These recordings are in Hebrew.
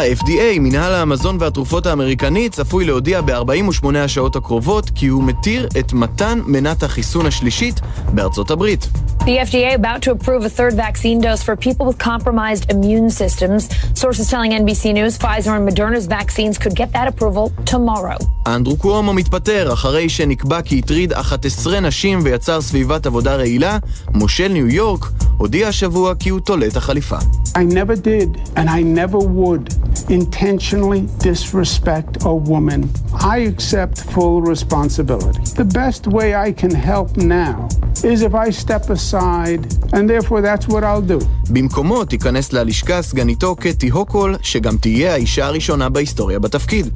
ה-FDA, מנהל המזון והתרופות האמריקני, צפוי להודיע ב-48 השעות הקרובות כי הוא מתיר את מתן מנת החיסון השלישית בארצות הברית. The FDA about to approve a third vaccine dose for people with compromised immune systems. Sources telling NBC News Pfizer and Moderna's vaccines could get that approval tomorrow. אנדרו קוומו מתפטר אחרי שנקבע כי הטריד 11 נשים ויצר סביבת עבודה רעילה. מושל ניו יורק הודיע השבוע כי הוא תולה את החליפה. I never did, and I never would intentionally disrespect a woman. I accept full responsibility. The best way I can help now is if I step aside, and therefore that's what I'll do. במקומו תיכנס ללשכה סגניתו קטי הוקול, שגם תהיה האישה הראשונה בהיסטוריה בתפקיד.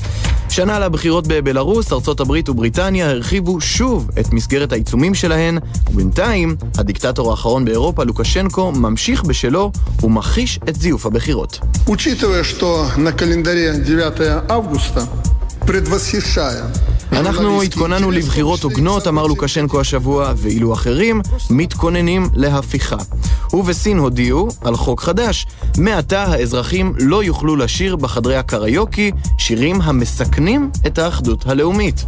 שנה לבחירות בבלארוס, ארצות הברית ובריטניה הרחיבו שוב את מסגרת העיצומים שלהן, ובינתיים, הדיקטטור האחרון באירופה, לוקשנקו, ממשיך בשלו ומכחיש את זיוף הבחירות. Учитывая, что на календаре 9 августа, предвосхищая אנחנו התכוננו לבחירות הוגנות, אמר לוקשנקו השבוע, ואילו אחרים מתכוננים להפיכה. הוא וסין הודיעו על חוק חדש. מעתה האזרחים לא יוכלו לשיר בחדרי הקריוקי שירים המסכנים את האחדות הלאומית.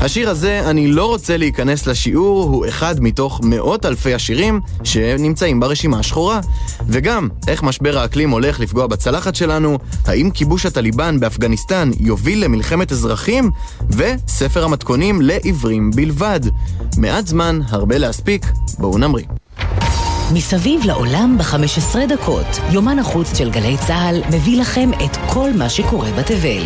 השיר הזה, אני לא רוצה להיכנס לשיעור, הוא אחד מתוך מאות אלפי השירים שנמצאים ברשימה השחורה. וגם, איך משבר האקלים הולך לפגוע בצלחת שלנו, האם כיבוש הטליבן באפגניסטן יוביל למלחמת אזרחים, וספר המתכונים לעיוורים בלבד. מעט זמן, הרבה להספיק, בואו נמריא. מסביב לעולם ב-15 דקות, יומן החוץ של גלי צה"ל מביא לכם את כל מה שקורה בתבל.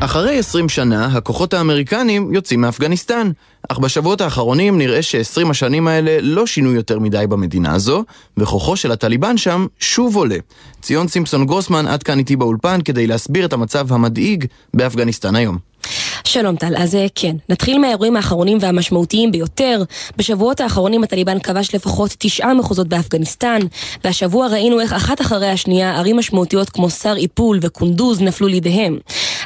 אחרי 20 שנה, הכוחות האמריקנים יוצאים מאפגניסטן. אך בשבועות האחרונים נראה ש-20 השנים האלה לא שינו יותר מדי במדינה הזו, וכוחו של הטליבן שם שוב עולה. ציון סימפסון גרוסמן עד כאן איתי באולפן כדי להסביר את המצב המדאיג באפגניסטן היום. שלום טל, אז אה, כן, נתחיל מהאירועים האחרונים והמשמעותיים ביותר. בשבועות האחרונים הטליבן כבש לפחות תשעה מחוזות באפגניסטן, והשבוע ראינו איך אחת אחרי השנייה ערים משמעותיות כמו שר איפול וקונדוז נפלו לידיהם.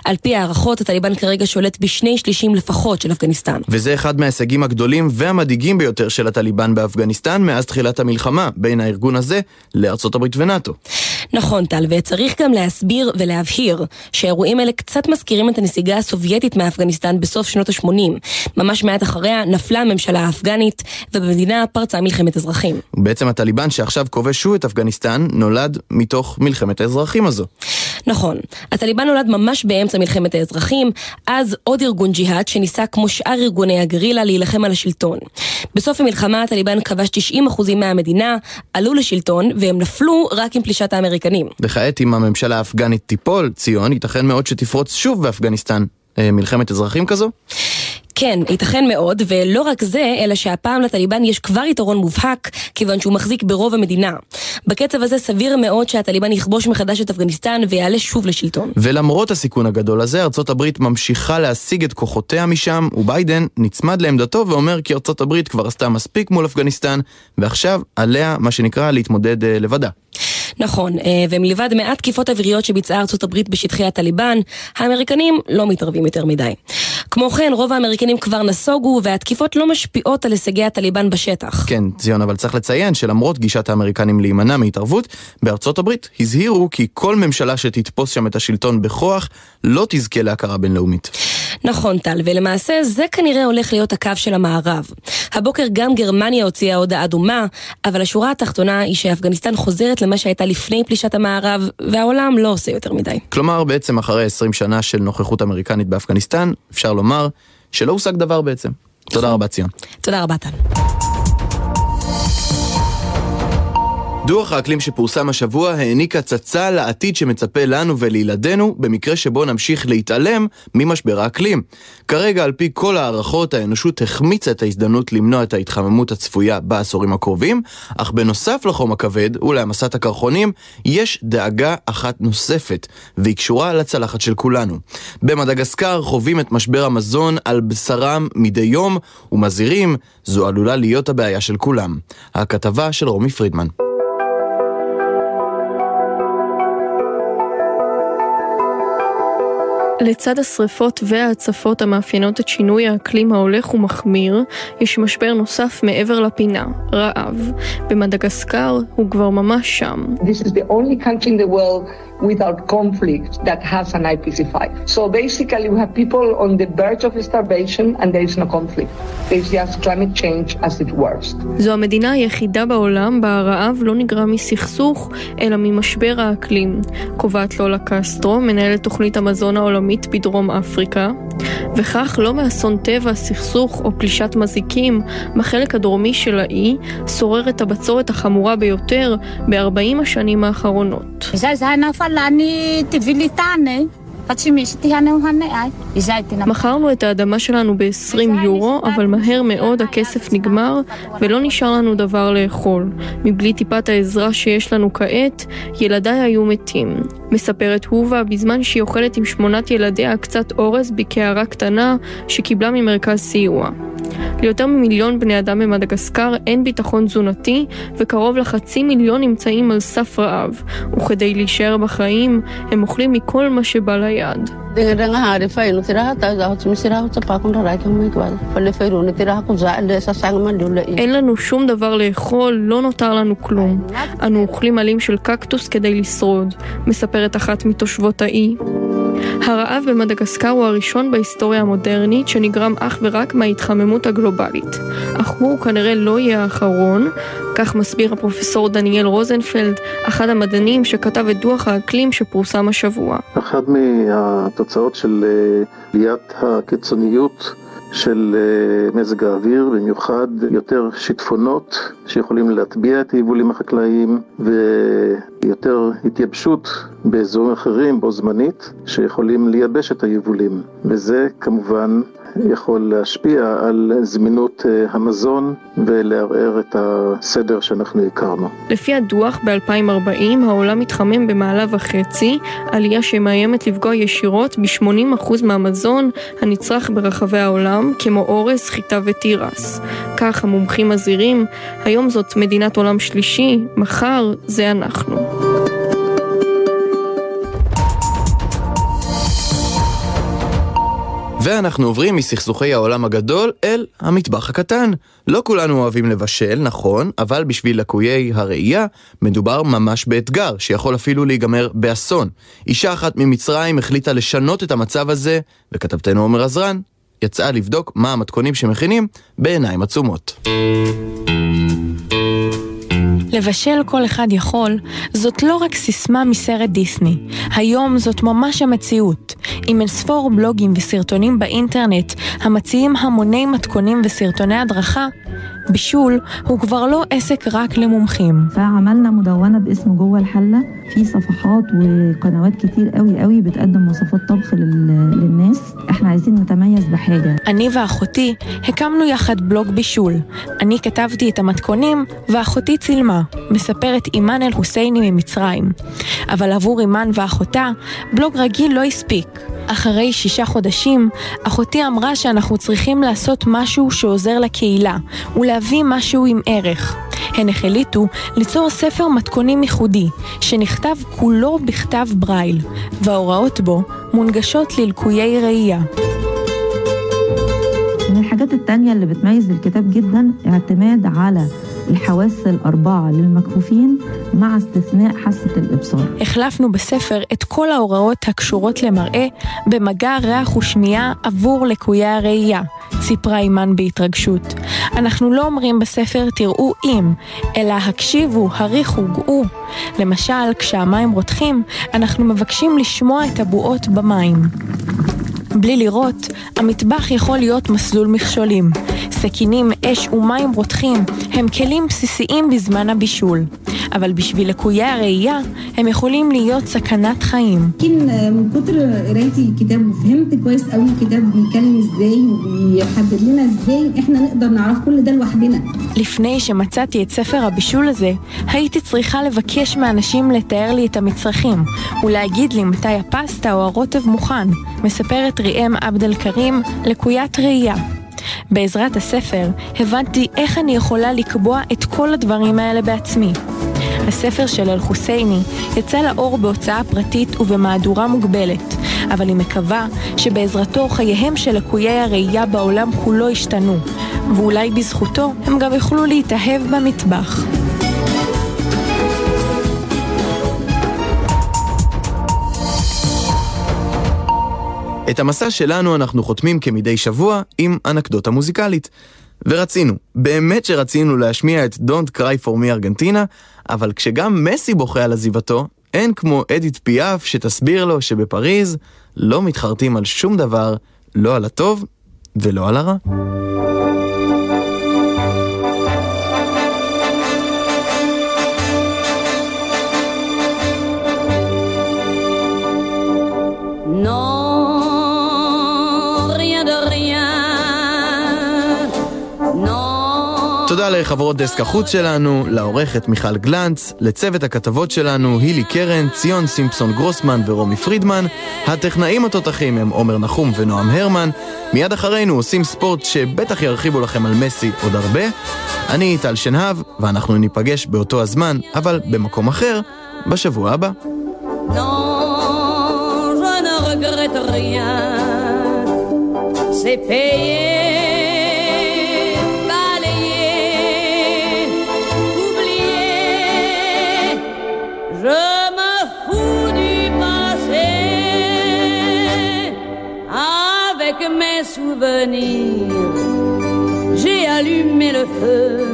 על פי הערכות, הטליבן כרגע שולט בשני שלישים לפחות של אפגניסטן. וזה אחד מההישגים הגדולים והמדאיגים ביותר של הטליבן באפגניסטן מאז תחילת המלחמה בין הארגון הזה לארצות הברית ונאט"ו. נכון טל, וצריך גם להסביר ולהבהיר שהאירועים האלה קצת מזכירים את הנסיגה הסובייטית מאפגניסטן בסוף שנות ה-80. ממש מעט אחריה נפלה הממשלה האפגנית, ובמדינה פרצה מלחמת אזרחים. בעצם הטליבן שעכשיו כובש שוב את אפגניסטן נולד מתוך מלחמת האזרחים הזו. נכון. הטליבן נולד ממש באמצע מלחמת האזרחים, אז עוד ארגון ג'יהאד שניסה כמו שאר ארגוני הגרילה להילחם על השלטון. בסוף המלחמה הטליבן כבש 90% מהמדינה, עלו לשלטון, והם נפלו רק עם פלישת האמריקנים. וכעת אם הממשלה האפגנית תיפול, ציון, ייתכן מאוד שתפרוץ שוב באפגניסטן. אה, מלחמת אזרחים כזו? כן, ייתכן מאוד, ולא רק זה, אלא שהפעם לטליבן יש כבר יתרון מובהק, כיוון שהוא מחזיק ברוב המדינה. בקצב הזה סביר מאוד שהטליבן יכבוש מחדש את אפגניסטן ויעלה שוב לשלטון. ולמרות הסיכון הגדול הזה, ארצות הברית ממשיכה להשיג את כוחותיה משם, וביידן נצמד לעמדתו ואומר כי ארצות הברית כבר עשתה מספיק מול אפגניסטן, ועכשיו עליה, מה שנקרא, להתמודד אה, לבדה. נכון, אה, ומלבד מעט תקיפות אוויריות שביצעה ארצות הברית בשטחי הטליבן, האמריקנים לא מתערבים יותר מדי. כמו כן, רוב האמריקנים כבר נסוגו, והתקיפות לא משפיעות על הישגי הטליבן בשטח. כן, ציון, אבל צריך לציין שלמרות גישת האמריקנים להימנע מהתערבות, בארצות הברית הזהירו כי כל ממשלה שתתפוס שם את השלטון בכוח, לא תזכה להכרה בינלאומית. נכון, טל, ולמעשה זה כנראה הולך להיות הקו של המערב. הבוקר גם גרמניה הוציאה הודעה דומה, אבל השורה התחתונה היא שאפגניסטן חוזרת למה שהייתה לפני פלישת המערב, והעולם לא עושה יותר מדי. כלומר, בעצם אחרי 20 שנה של נוכחות אמריקנית באפגניסטן, אפשר לומר שלא הושג דבר בעצם. תודה רבה, ציון. תודה רבה, טל. דוח האקלים שפורסם השבוע העניק הצצה לעתיד שמצפה לנו ולילדינו במקרה שבו נמשיך להתעלם ממשבר האקלים. כרגע על פי כל הערכות האנושות החמיצה את ההזדמנות למנוע את ההתחממות הצפויה בעשורים הקרובים, אך בנוסף לחום הכבד ולהעמסת הקרחונים יש דאגה אחת נוספת, והיא קשורה לצלחת של כולנו. במדגסקר חווים את משבר המזון על בשרם מדי יום ומזהירים זו עלולה להיות הבעיה של כולם. הכתבה של רומי פרידמן. לצד השריפות וההצפות המאפיינות את שינוי האקלים ההולך ומחמיר, יש משבר נוסף מעבר לפינה, רעב. במדגסקר הוא כבר ממש שם. This is the only country in the world without conflict that has an IPC5. So basically we have people on the verge of starvation and there is no conflict. There is just climate change as it worst. זו המדינה היחידה בעולם בה הרעב לא נגרם מסכסוך, אלא ממשבר האקלים. קובעת לולה קסטרו, מנהלת תוכנית המזון העולמית בדרום אפריקה, וכך לא מאסון טבע, סכסוך או פלישת מזיקים בחלק הדרומי של האי, שוררת הבצורת החמורה ביותר ב-40 השנים האחרונות. מכרנו את האדמה שלנו ב-20 יורו, אבל מהר מאוד הכסף נגמר ולא נשאר לנו דבר לאכול. מבלי טיפת העזרה שיש לנו כעת, ילדיי היו מתים. מספרת הובה בזמן שהיא אוכלת עם שמונת ילדיה קצת אורז בקערה קטנה שקיבלה ממרכז סיוע. ליותר ממיליון בני אדם במדגסקר אין ביטחון תזונתי וקרוב לחצי מיליון נמצאים על סף רעב וכדי להישאר בחיים הם אוכלים מכל מה שבא ליד. אין לנו שום דבר לאכול, לא נותר לנו כלום. אנו אוכלים עלים של קקטוס כדי לשרוד, מספרת אחת מתושבות האי. הרעב במדגסקר הוא הראשון בהיסטוריה המודרנית שנגרם אך ורק מההתחממות הגלובלית. אך הוא כנראה לא יהיה האחרון, כך מסביר הפרופסור דניאל רוזנפלד, אחד המדענים שכתב את דוח האקלים שפורסם השבוע. אחת מהתוצאות של עליית הקיצוניות של מזג האוויר, במיוחד יותר שיטפונות שיכולים להטביע את היבולים החקלאיים ויותר התייבשות באזורים אחרים בו זמנית שיכולים לייבש את היבולים וזה כמובן יכול להשפיע על זמינות המזון ולערער את הסדר שאנחנו הכרנו. לפי הדוח ב-2040 העולם מתחמם במעלה וחצי, עלייה שמאיימת לפגוע ישירות ב-80% מהמזון הנצרך ברחבי העולם, כמו אורז, חיטה ותירס. כך המומחים מזהירים, היום זאת מדינת עולם שלישי, מחר זה אנחנו. ואנחנו עוברים מסכסוכי העולם הגדול אל המטבח הקטן. לא כולנו אוהבים לבשל, נכון, אבל בשביל לקויי הראייה, מדובר ממש באתגר, שיכול אפילו להיגמר באסון. אישה אחת ממצרים החליטה לשנות את המצב הזה, וכתבתנו עומר עזרן יצאה לבדוק מה המתכונים שמכינים בעיניים עצומות. לבשל כל אחד יכול, זאת לא רק סיסמה מסרט דיסני. היום זאת ממש המציאות. עם אינספור בלוגים וסרטונים באינטרנט המציעים המוני מתכונים וסרטוני הדרכה, בישול הוא כבר לא עסק רק למומחים. فعملنا مدونة باسم جوه الحلة في صفحات وقنوات كتير قوي قوي بتقدم وصفات طبخ لل- للناس احنا عايزين نتميز بحاجة אני ואחותי הקמנו יחד בלוג בישול. אני כתבתי את המתכונים ואחותי צילמה, מספרת אימאן אל-חוסייני ממצרים. אבל עבור אימאן ואחותה, בלוג רגיל לא הספיק. אחרי שישה חודשים, אחותי אמרה שאנחנו צריכים לעשות משהו שעוזר לקהילה, ולהביא משהו עם ערך. הן החליטו ליצור ספר מתכונים ייחודי, שנכתב כולו בכתב ברייל, וההוראות בו מונגשות ללקויי ראייה. من الحاجات التانية اللي بتميز الكتاب جدا اعتماد على الحواس الأربعة للمكفوفين مع استثناء حاسة الإبصار החלפנו בספר את כל ההוראות הקשורות למראה במגע, ריח ושמיעה עבור לקויי הראייה, סיפרה אימן בהתרגשות. אנחנו לא אומרים בספר תראו אם, אלא הקשיבו, הריחו, גאו. למשל, כשהמים רותחים, אנחנו מבקשים לשמוע את הבועות במים. בלי לראות, המטבח יכול להיות מסלול מכשולים. סכינים, אש ומים רותחים הם כלים בסיסיים בזמן הבישול. אבל בשביל לקויי הראייה, הם יכולים להיות סכנת חיים. يمكن من كتر قرايتي الكتاب وفهمت كويس قوي الكتاب بيتكلم ازاي وبيحدد لنا ازاي احنا نقدر نعرف كل ده لوحدنا לפני שמצאתי את ספר הבישול הזה, הייתי צריכה לבקש מאנשים לתאר לי את המצרכים, ולהגיד לי מתי הפסטה או הרוטב מוכן, מספרת ראם עבד אל כרים, לקוית ראייה. בעזרת הספר הבנתי איך אני יכולה לקבוע את כל הדברים האלה בעצמי. הספר של אל-חוסייני יצא לאור בהוצאה פרטית ובמהדורה מוגבלת, אבל היא מקווה שבעזרתו חייהם של לקויי הראייה בעולם כולו ישתנו, ואולי בזכותו הם גם יוכלו להתאהב במטבח. את המסע שלנו אנחנו חותמים כמדי שבוע עם אנקדוטה מוזיקלית. ורצינו, באמת שרצינו להשמיע את Don't Cry for me ארגנטינה, אבל כשגם מסי בוכה על עזיבתו, אין כמו אדית פיאף שתסביר לו שבפריז לא מתחרטים על שום דבר, לא על הטוב ולא על הרע. תודה לחברות דסק החוץ שלנו, לעורכת מיכל גלנץ, לצוות הכתבות שלנו, הילי קרן, ציון סימפסון גרוסמן ורומי פרידמן. הטכנאים התותחים הם עומר נחום ונועם הרמן. מיד אחרינו עושים ספורט שבטח ירחיבו לכם על מסי עוד הרבה. אני טל שנהב, ואנחנו ניפגש באותו הזמן, אבל במקום אחר, בשבוע הבא. C'est payé J'ai allumé le feu,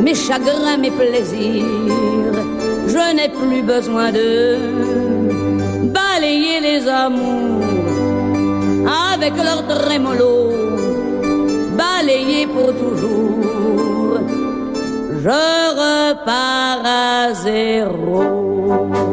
mes chagrins, mes plaisirs. Je n'ai plus besoin de balayer les amours avec leur trémolo, balayer pour toujours. Je repars à zéro.